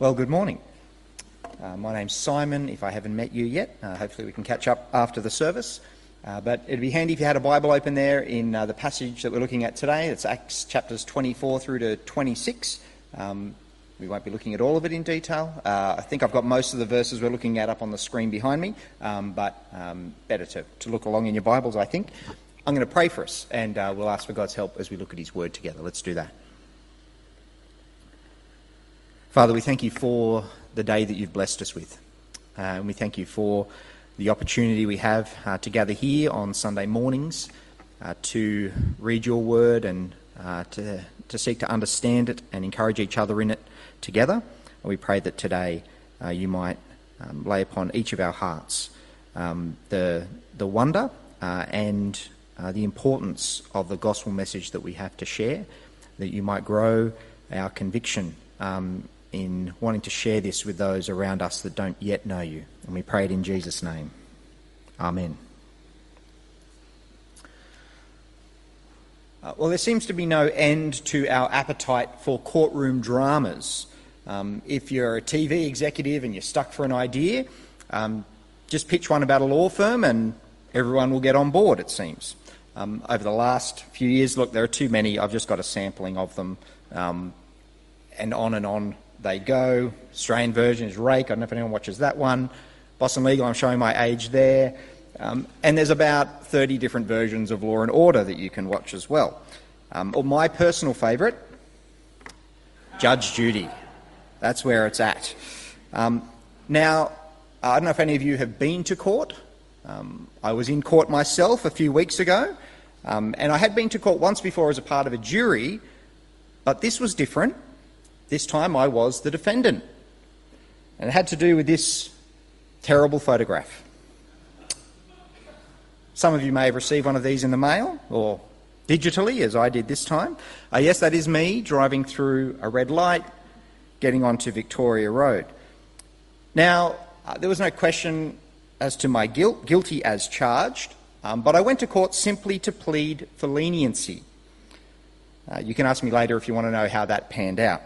Well, good morning. Uh, my name's Simon. If I haven't met you yet, uh, hopefully we can catch up after the service. Uh, but it'd be handy if you had a Bible open there in uh, the passage that we're looking at today. It's Acts chapters 24 through to 26. Um, we won't be looking at all of it in detail. Uh, I think I've got most of the verses we're looking at up on the screen behind me, um, but um, better to, to look along in your Bibles, I think. I'm going to pray for us, and uh, we'll ask for God's help as we look at His Word together. Let's do that. Father, we thank you for the day that you've blessed us with. Uh, and we thank you for the opportunity we have uh, to gather here on Sunday mornings uh, to read your word and uh, to, to seek to understand it and encourage each other in it together. And we pray that today uh, you might um, lay upon each of our hearts um, the, the wonder uh, and the importance of the gospel message that we have to share, that you might grow our conviction um, in wanting to share this with those around us that don't yet know you. And we pray it in Jesus' name. Amen. Uh, well, there seems to be no end to our appetite for courtroom dramas. Um, if you're a TV executive and you're stuck for an idea, um, just pitch one about a law firm and everyone will get on board, it seems. Um, over the last few years, look, there are too many. I've just got a sampling of them, um, and on and on they go. Australian version is Rake. I don't know if anyone watches that one. Boston Legal, I'm showing my age there. Um, and there's about 30 different versions of Law and Order that you can watch as well. Um, or my personal favourite, Judge Judy. That's where it's at. Um, now, I don't know if any of you have been to court. Um, I was in court myself a few weeks ago, um, and I had been to court once before as a part of a jury, but this was different. This time I was the defendant. And it had to do with this terrible photograph. Some of you may have received one of these in the mail or digitally, as I did this time. Uh, yes, that is me driving through a red light, getting onto Victoria Road. Now, uh, there was no question as to my guilt, guilty as charged, um, but I went to court simply to plead for leniency. Uh, you can ask me later if you want to know how that panned out.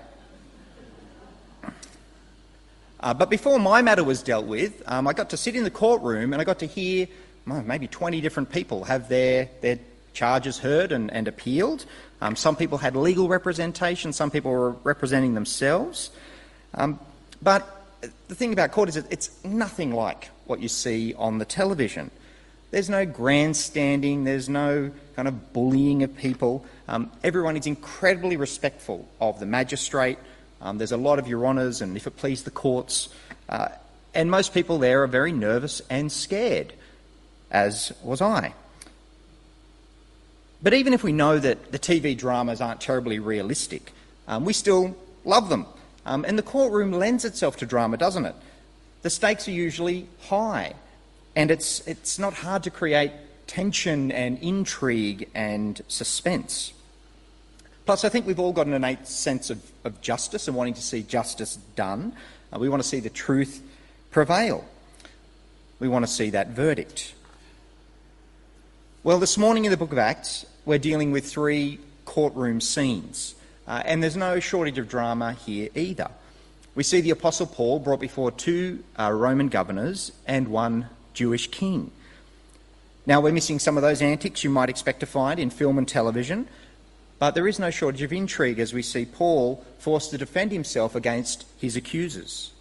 Uh, but before my matter was dealt with, um, I got to sit in the courtroom and I got to hear well, maybe 20 different people have their, their charges heard and, and appealed. Um, some people had legal representation, some people were representing themselves. Um, but the thing about court is that it's nothing like what you see on the television. There's no grandstanding, there's no kind of bullying of people. Um, everyone is incredibly respectful of the magistrate, um, there's a lot of your honours, and if it please the courts. Uh, and most people there are very nervous and scared, as was I. But even if we know that the TV dramas aren't terribly realistic, um, we still love them. Um, and the courtroom lends itself to drama, doesn't it? The stakes are usually high, and it's, it's not hard to create tension and intrigue and suspense. Plus, I think we've all got an innate sense of, of justice and wanting to see justice done. Uh, we want to see the truth prevail. We want to see that verdict. Well, this morning in the book of Acts, we're dealing with three courtroom scenes, uh, and there's no shortage of drama here either. We see the Apostle Paul brought before two uh, Roman governors and one Jewish king. Now, we're missing some of those antics you might expect to find in film and television, but there is no shortage of intrigue as we see Paul forced to defend himself against his accusers.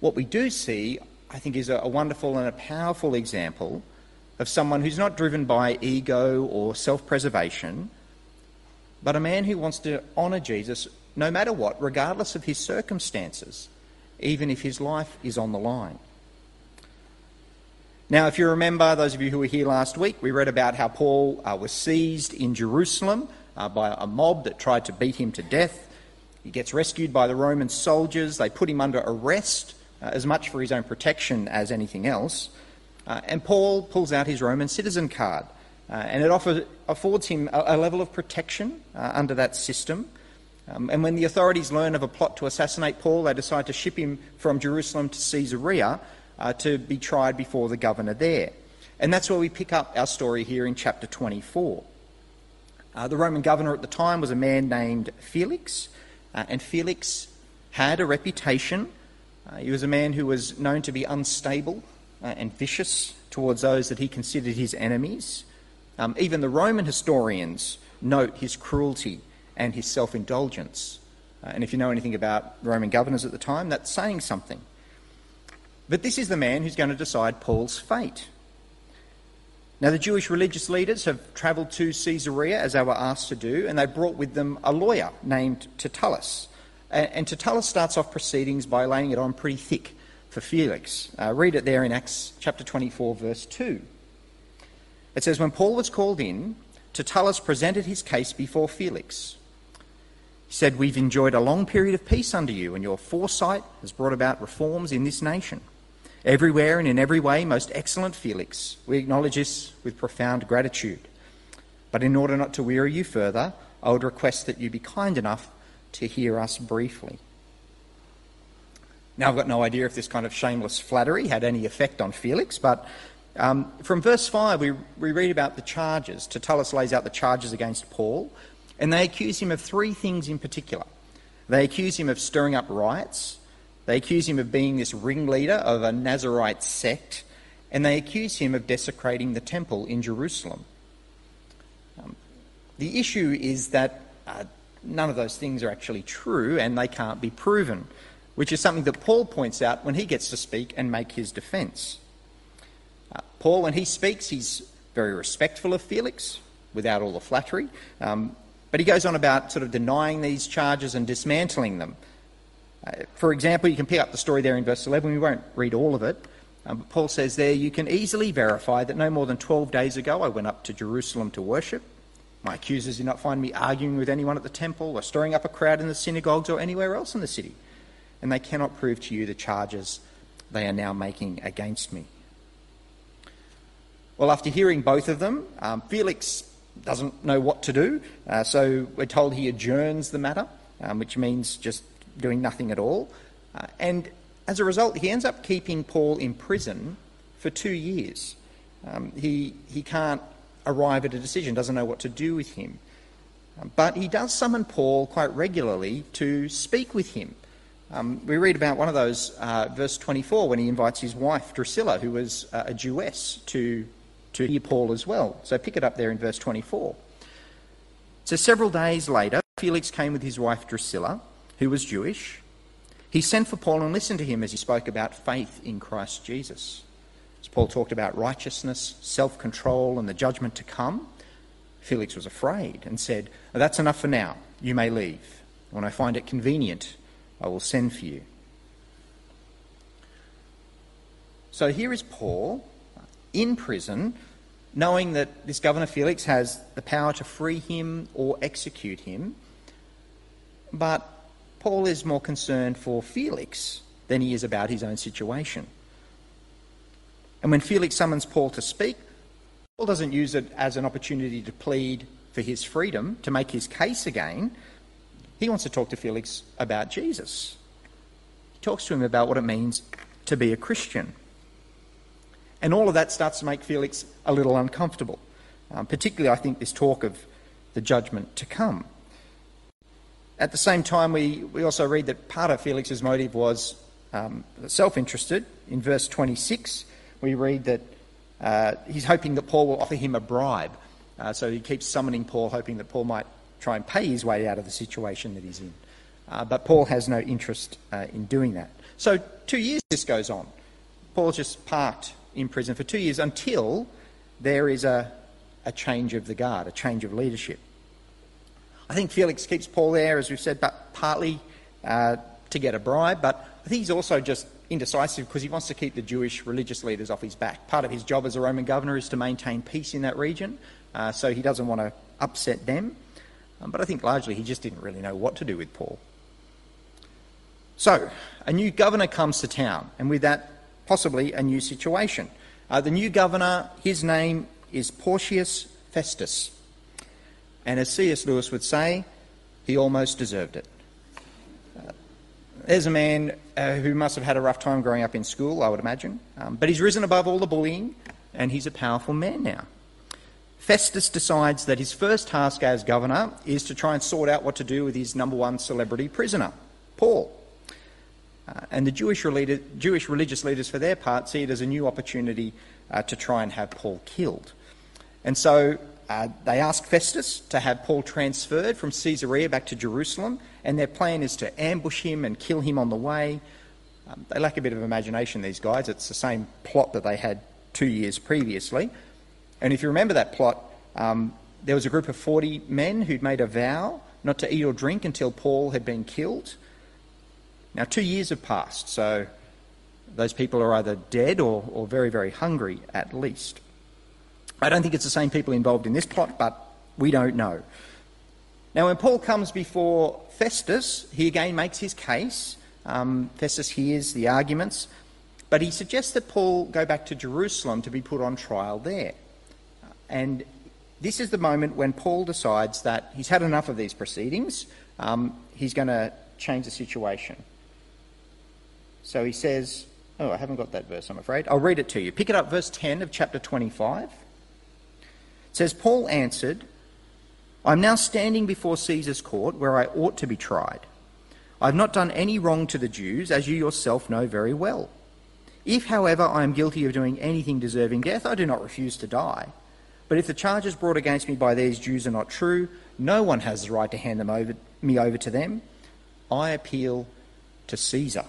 What we do see, I think, is a, wonderful and a powerful example of someone who's not driven by ego or self preservation, but a man who wants to honour Jesus no matter what, regardless of his circumstances, even if his life is on the line. Now, if you remember, those of you who were here last week, we read about how Paul uh, was seized in Jerusalem uh, by a mob that tried to beat him to death. He gets rescued by the Roman soldiers. They put him under arrest, uh, as much for his own protection as anything else. Uh, and Paul pulls out his Roman citizen card, uh, and it offer, affords him a, a, level of protection uh, under that system. Um, and when the authorities learn of a plot to assassinate Paul, they decide to ship him from Jerusalem to Caesarea uh, to be tried before the governor there. And that's where we pick up our story here in chapter 24. Uh, the Roman governor at the time was a man named Felix, uh, and Felix had a reputation. Uh, he was a man who was known to be unstable uh, and vicious towards those that he considered his enemies. Um, even the Roman historians note his cruelty and his self indulgence. Uh, and if you know anything about Roman governors at the time, that's saying something. But this is the man who's going to decide Paul's fate. Now, the Jewish religious leaders have travelled to Caesarea as they were asked to do, and they brought with them a lawyer named Tertullus. And, Tertullus starts off proceedings by laying it on pretty thick for Felix. Uh, read it there in Acts chapter 24, verse 2. It says, When Paul was called in, Tertullus presented his case before Felix. He said, We've enjoyed a long period of peace under you, and your foresight has brought about reforms in this nation. Everywhere and in every way, most excellent Felix, we acknowledge this with profound gratitude. But in order not to weary you further, I would request that you be kind enough to hear us briefly. Now, I've got no idea if this kind of shameless flattery had any effect on Felix, but um, from verse 5, we, we read about the charges. Tertullus lays out the charges against Paul, and they accuse him of three things in particular. They accuse him of stirring up riots, they accuse him of being this ringleader of a Nazarite sect, and they accuse him of desecrating the temple in Jerusalem. Um, the issue is that uh, none of those things are actually true and they can't be proven, which is something that Paul points out when he gets to speak and make his defence. Uh, Paul, when he speaks, he's very respectful of Felix, without all the flattery, um, but he goes on about sort of denying these charges and dismantling them. Uh, for example, you can pick up the story there in verse 11. We won't read all of it. Um, but Paul says there, You can easily verify that no more than 12 days ago I went up to Jerusalem to worship. My accusers did not find me arguing with anyone at the temple or stirring up a crowd in the synagogues or anywhere else in the city. And they cannot prove to you the charges they are now making against me. Well, after hearing both of them, um, Felix doesn't know what to do. Uh, so we're told he adjourns the matter, um, which means just doing nothing at all. Uh, and as a result, he ends up keeping Paul in prison for two years. Um, he, he can't arrive at a decision, doesn't know what to do with him. Um, but he does summon Paul quite regularly to speak with him. Um, we read about one of those, uh, verse 24, when he invites his wife Drusilla, who was uh, a Jewess, to, to hear Paul as well. So pick it up there in verse 24. So several days later, Felix came with his wife Drusilla who was Jewish. He sent for Paul and listened to him as he spoke about faith in Christ Jesus. As Paul talked about righteousness, self control, and the judgment to come, Felix was afraid and said, oh, That's enough for now. You may leave. When I find it convenient, I will send for you. So here is Paul in prison, knowing that this governor Felix has the power to free him or execute him. But Paul is more concerned for Felix than he is about his own situation. And when Felix summons Paul to speak, Paul doesn't use it as an opportunity to plead for his freedom, to make his case again. He wants to talk to Felix about Jesus. He talks to him about what it means to be a Christian. And all of that starts to make Felix a little uncomfortable, um, particularly, I think, this talk of the judgment to come. At the same time, we, we also read that part of Felix's motive was um, self interested. In verse 26, we read that uh, he's hoping that Paul will offer him a bribe. Uh, so he keeps summoning Paul, hoping that Paul might try and pay his way out of the situation that he's in. Uh, but Paul has no interest uh, in doing that. So, two years this goes on. Paul's just parked in prison for two years until there is a, a change of the guard, a change of leadership. I think Felix keeps Paul there, as we've said, but partly uh, to get a bribe, but I think he's also just indecisive because he wants to keep the Jewish religious leaders off his back. Part of his job as a Roman governor is to maintain peace in that region, uh, so he doesn't want to upset them. Um, but I think largely he just didn't really know what to do with Paul. So, a new governor comes to town, and with that, possibly a new situation. Uh, the new governor, his name is Porcius Festus. And as C.S. Lewis would say, he almost deserved it. Uh, there's a man uh, who must have had a rough time growing up in school, I would imagine. Um, but he's risen above all the bullying, and he's a powerful man now. Festus decides that his first task as governor is to try and sort out what to do with his number one celebrity prisoner, Paul. Uh, and the Jewish, leader, Jewish, religious leaders, for their part, see it as a new opportunity uh, to try and have Paul killed. And so uh, they ask Festus to have Paul transferred from Caesarea back to Jerusalem, and their plan is to ambush him and kill him on the way. Um, they lack a bit of imagination, these guys. It's the same plot that they had two years previously. And if you remember that plot, um, there was a group of 40 men who'd made a vow not to eat or drink until Paul had been killed. Now, two years have passed, so those people are either dead or, or very, very hungry at least. I don't think it's the same people involved in this plot, but we don't know. Now, when Paul comes before Festus, he again makes his case. Um, Festus hears the arguments, but he suggests that Paul go back to Jerusalem to be put on trial there. And this is the moment when Paul decides that he's had enough of these proceedings. Um, he's going to change the situation. So he says, Oh, I haven't got that verse, I'm afraid. I'll read it to you. Pick it up, verse 10 of chapter 25. Says, Paul answered, I'm now standing before Caesar's court where I ought to be tried. I have not done any wrong to the Jews, as you yourself know very well. If, however, I am guilty of doing anything deserving death, I do not refuse to die. But if the charges brought against me by these Jews are not true, no one has the right to hand them over, me over to them. I appeal to Caesar.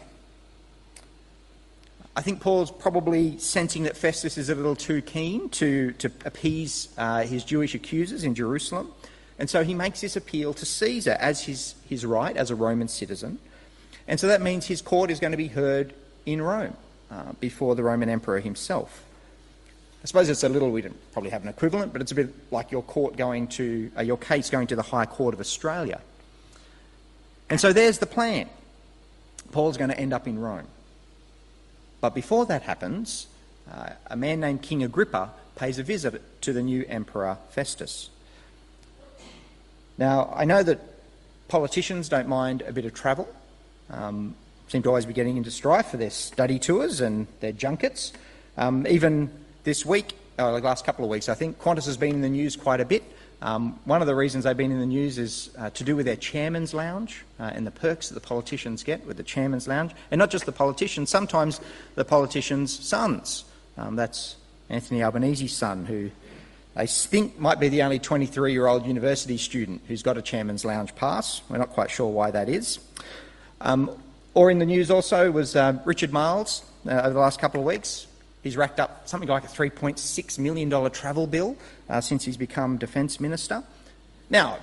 I think Paul's probably sensing that Festus is a little too keen to, to appease uh, his Jewish accusers in Jerusalem. And so he makes this appeal to Caesar as his, his right as a Roman citizen. And so that means his court is going to be heard in Rome uh, before the Roman emperor himself. I suppose it's a little, we don't probably have an equivalent, but it's a bit like your court going to, uh, your case going to the High Court of Australia. And so there's the plan. Paul's going to end up in Rome. But before that happens, uh, a man named King Agrippa pays a visit to the new emperor Festus. Now, I know that politicians don't mind a bit of travel, um, seem to always be getting into strife for their study tours and their junkets. Um, even this week, or uh, the last couple of weeks, I think, Qantas has been in the news quite a bit um, one of the reasons they've been in the news is uh, to do with their chairman's lounge uh, and the perks that the politicians get with the chairman's lounge. And not just the politicians, sometimes the politicians' sons. Um, that's Anthony Albanese's son, who they think might be the only 23 year old university student who's got a chairman's lounge pass. We're not quite sure why that is. Um, or in the news also was uh, Richard Marles uh, over the last couple of weeks. He's racked up something like a $3.6 million travel bill uh, since he's become Defence Minister. Now,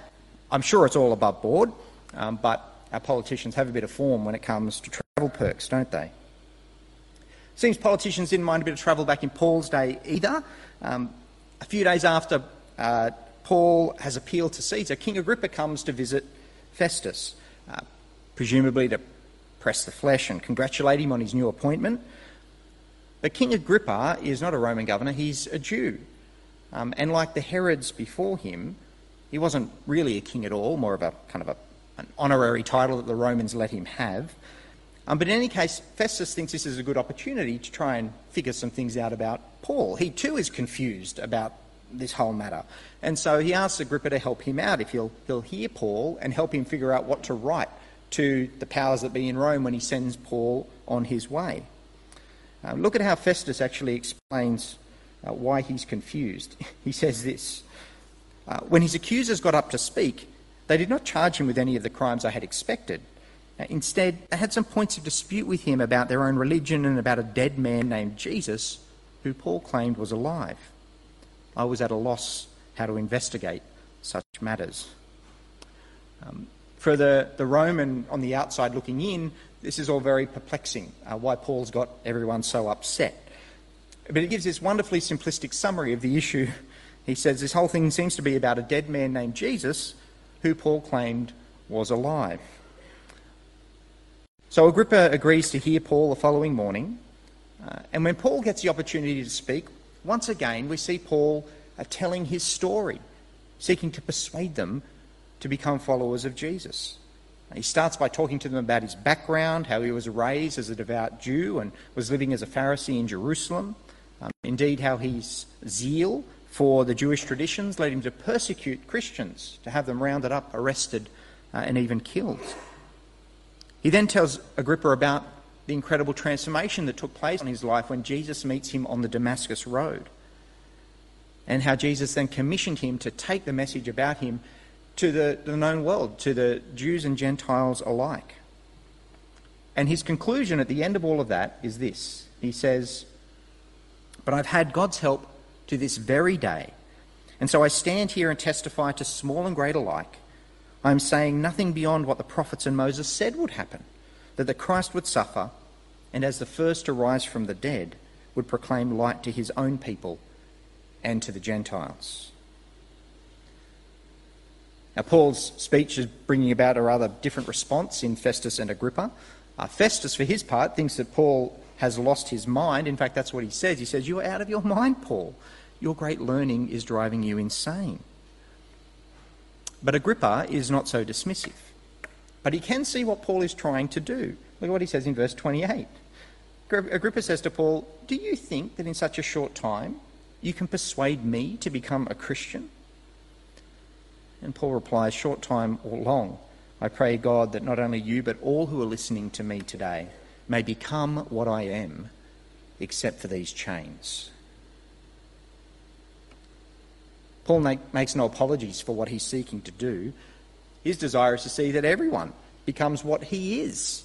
I'm sure it's all above board, um, but our politicians have a bit of form when it comes to travel perks, don't they? Seems politicians didn't mind a bit of travel back in Paul's day either. Um, a few days after uh, Paul has appealed to Caesar, King Agrippa comes to visit Festus, uh, presumably to press the flesh and congratulate him on his new appointment. But King Agrippa is not a Roman governor, he's a Jew. Um, and like the Herods before him, he wasn't really a king at all, more of a kind of a, an honorary title that the Romans let him have. Um, but in any case, Festus thinks this is a good opportunity to try and figure some things out about Paul. He too is confused about this whole matter. And so he asks Agrippa to help him out if he'll, he'll hear Paul and help him figure out what to write to the powers that be in Rome when he sends Paul on his way. Uh, look at how Festus actually explains uh, why he's confused. he says this uh, When his accusers got up to speak, they did not charge him with any of the crimes I had expected. Uh, instead, they had some points of dispute with him about their own religion and about a dead man named Jesus, who Paul claimed was alive. I was at a loss how to investigate such matters. Um, for the, the Roman on the outside looking in, this is all very perplexing, uh, why Paul's got everyone so upset. But he gives this wonderfully simplistic summary of the issue. He says this whole thing seems to be about a dead man named Jesus who Paul claimed was alive. So Agrippa agrees to hear Paul the following morning. Uh, and when Paul gets the opportunity to speak, once again we see Paul uh, telling his story, seeking to persuade them to become followers of Jesus. He starts by talking to them about his background, how he was raised as a devout Jew and was living as a Pharisee in Jerusalem. Um, indeed, how his zeal for the Jewish traditions led him to persecute Christians, to have them rounded up, arrested, uh, and even killed. He then tells Agrippa about the incredible transformation that took place in his life when Jesus meets him on the Damascus Road. And how Jesus then commissioned him to take the message about him to the, the known world, to the Jews and Gentiles alike. And his conclusion at the end of all of that is this He says, But I've had God's help to this very day. And so I stand here and testify to small and great alike. I am saying nothing beyond what the prophets and Moses said would happen that the Christ would suffer, and as the first to rise from the dead, would proclaim light to his own people and to the Gentiles. Now, Paul's speech is bringing about a rather different response in Festus and Agrippa. Uh, Festus, for his part, thinks that Paul has lost his mind. In fact, that's what he says. He says, You're out of your mind, Paul. Your great learning is driving you insane. But Agrippa is not so dismissive. But he can see what Paul is trying to do. Look at what he says in verse 28. Agrippa says to Paul, Do you think that in such a short time you can persuade me to become a Christian? And Paul replies, Short time or long, I pray God that not only you, but all who are listening to me today may become what I am, except for these chains. Paul make, makes no apologies for what he's seeking to do. His desire is to see that everyone becomes what he is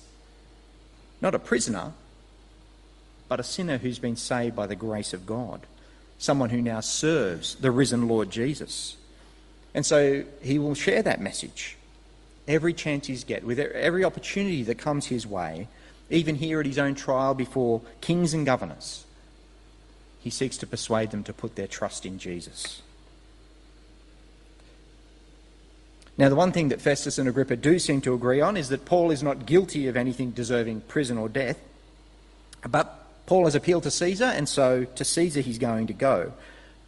not a prisoner, but a sinner who's been saved by the grace of God, someone who now serves the risen Lord Jesus. And so he will share that message every chance he's get, with every opportunity that comes his way, even here at his own trial before kings and governors. He seeks to persuade them to put their trust in Jesus. Now, the one thing that Festus and Agrippa do seem to agree on is that Paul is not guilty of anything deserving prison or death. But Paul has appealed to Caesar, and so to Caesar he's going to go.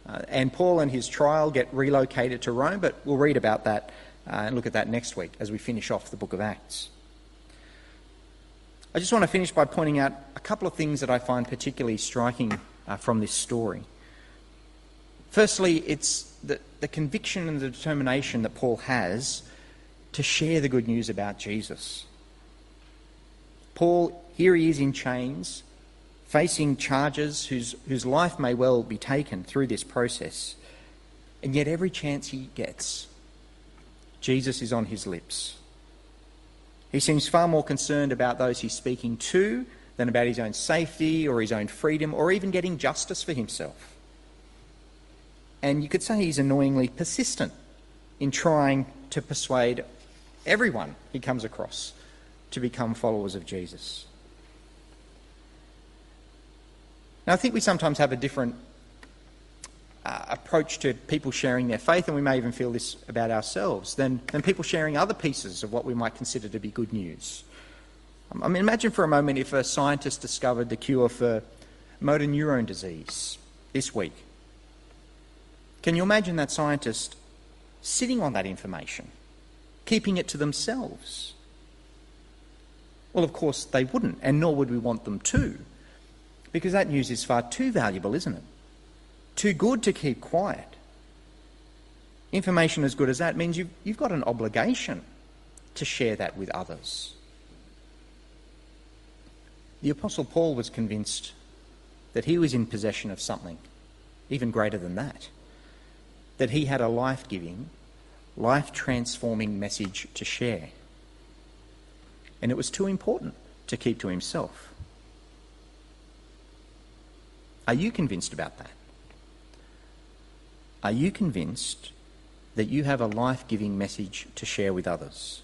Uh, and Paul and his trial get relocated to Rome, but we'll read about that uh, and look at that next week as we finish off the book of Acts. I just want to finish by pointing out a couple of things that I find particularly striking uh, from this story. Firstly, it's the, the conviction and the determination that Paul has to share the good news about Jesus. Paul, here he is in chains, facing charges whose, whose life may well be taken through this process. And yet, every chance he gets, Jesus is on his lips. He seems far more concerned about those he's speaking to than about his own safety or his own freedom or even getting justice for himself. And you could say he's annoyingly persistent in trying to persuade everyone he comes across to become followers of Jesus. Now, I think we sometimes have a different uh, approach to people sharing their faith, and we may even feel this about ourselves, than, than people sharing other pieces of what we might consider to be good news. I mean, imagine for a moment if a scientist discovered the cure for motor neurone disease this week can you imagine that scientist sitting on that information, keeping it to themselves? Well, of course, they wouldn't, and nor would we want them to, because that news is far too valuable, isn't it? Too good to keep quiet. Information as good as that means you've, you've got an obligation to share that with others. The Apostle Paul was convinced that he was in possession of something even greater than that that he had a life giving, life transforming message to share. And it was too important to keep to himself. Are you convinced about that? Are you convinced that you have a life giving message to share with others?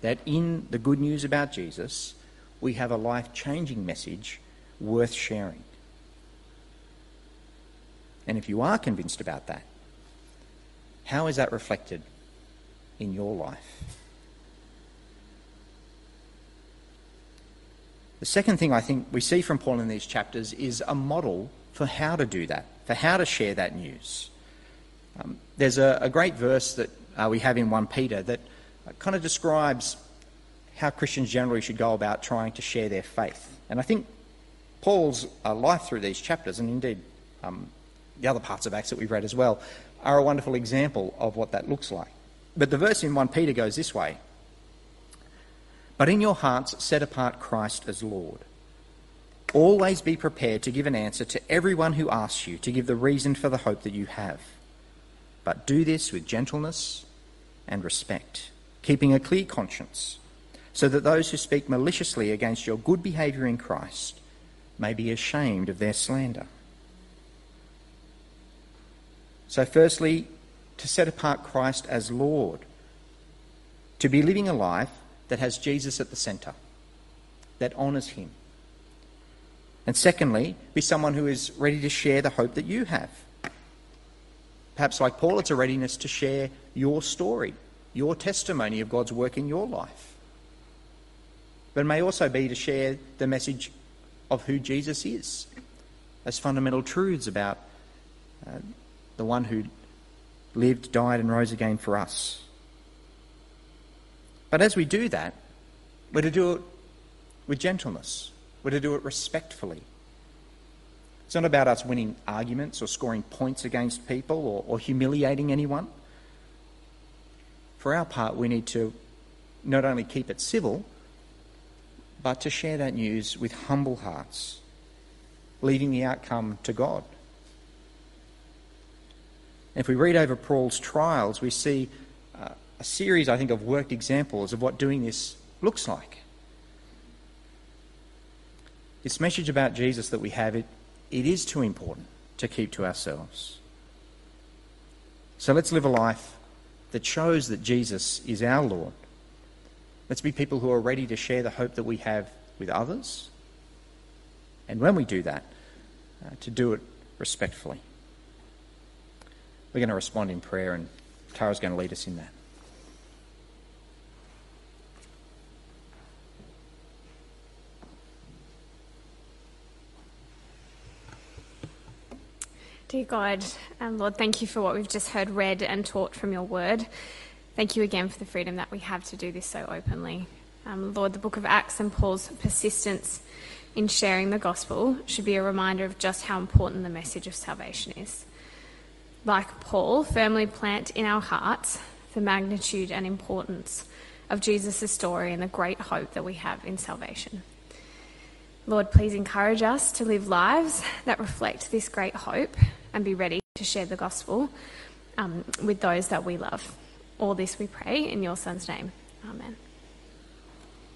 That in the good news about Jesus, we have a life changing message worth sharing? And if you are convinced about that, how is that reflected in your life? The second thing I think we see from Paul in these chapters is a model for how to do that, for how to share that news. Um, there's a, a, great verse that uh, we have in 1 Peter that uh, kind of describes how Christians generally should go about trying to share their faith. And I think Paul's uh, life through these chapters, and indeed um, the other parts of Acts that we've read as well, are a wonderful example of what that looks like. But the verse in 1 Peter goes this way But in your hearts, set apart Christ as Lord. Always be prepared to give an answer to everyone who asks you to give the reason for the hope that you have. But do this with gentleness and respect, keeping a clear conscience, so that those who speak maliciously against your good behaviour in Christ may be ashamed of their slander. So, firstly, to set apart Christ as Lord, to be living a life that has Jesus at the centre, that honours him. And secondly, be someone who is ready to share the hope that you have. Perhaps, like Paul, it's a readiness to share your story, your testimony of God's work in your life. But it may also be to share the message of who Jesus is as fundamental truths about uh, the one who lived, died, and rose again for us. But as we do that, we're to do it with gentleness, we're to do it respectfully. It's not about us winning arguments or scoring points against people or, or humiliating anyone. For our part, we need to not only keep it civil, but to share that news with humble hearts, leaving the outcome to God. If we read over Paul's trials, we see a series, I think, of worked examples of what doing this looks like. This message about Jesus that we have, it, it is too important to keep to ourselves. So let's live a life that shows that Jesus is our Lord. Let's be people who are ready to share the hope that we have with others. And when we do that, uh, to do it respectfully. We're going to respond in prayer, and Tara's going to lead us in that. Dear God, um, Lord, thank you for what we've just heard read and taught from your word. Thank you again for the freedom that we have to do this so openly. Um, Lord, the book of Acts and Paul's persistence in sharing the gospel should be a reminder of just how important the message of salvation is like Paul, firmly plant in our hearts the magnitude and importance of Jesus' story and the great hope that we have in salvation. Lord, please encourage us to live lives that reflect this great hope and be ready to share the gospel um, with those that we love. All this we pray in your Son's name. Amen.